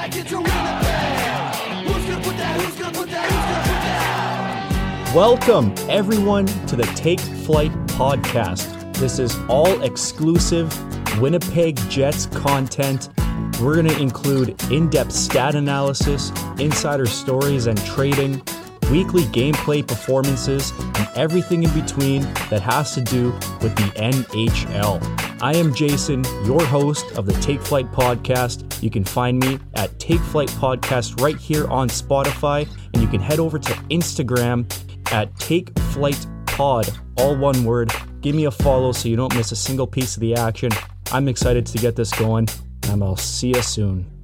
that the? Who's gonna put that? Who's gonna put that? Who's gonna put that? Welcome, everyone, to the Take Flight podcast. This is all exclusive Winnipeg Jets content. We're going to include in depth stat analysis, insider stories and trading, weekly gameplay performances, and everything in between that has to do with the NHL. I am Jason, your host of the Take Flight podcast. You can find me at Take Flight Podcast right here on Spotify, and you can head over to Instagram at Take Flight Pod, all one word. Give me a follow so you don't miss a single piece of the action. I'm excited to get this going, and I'll see you soon.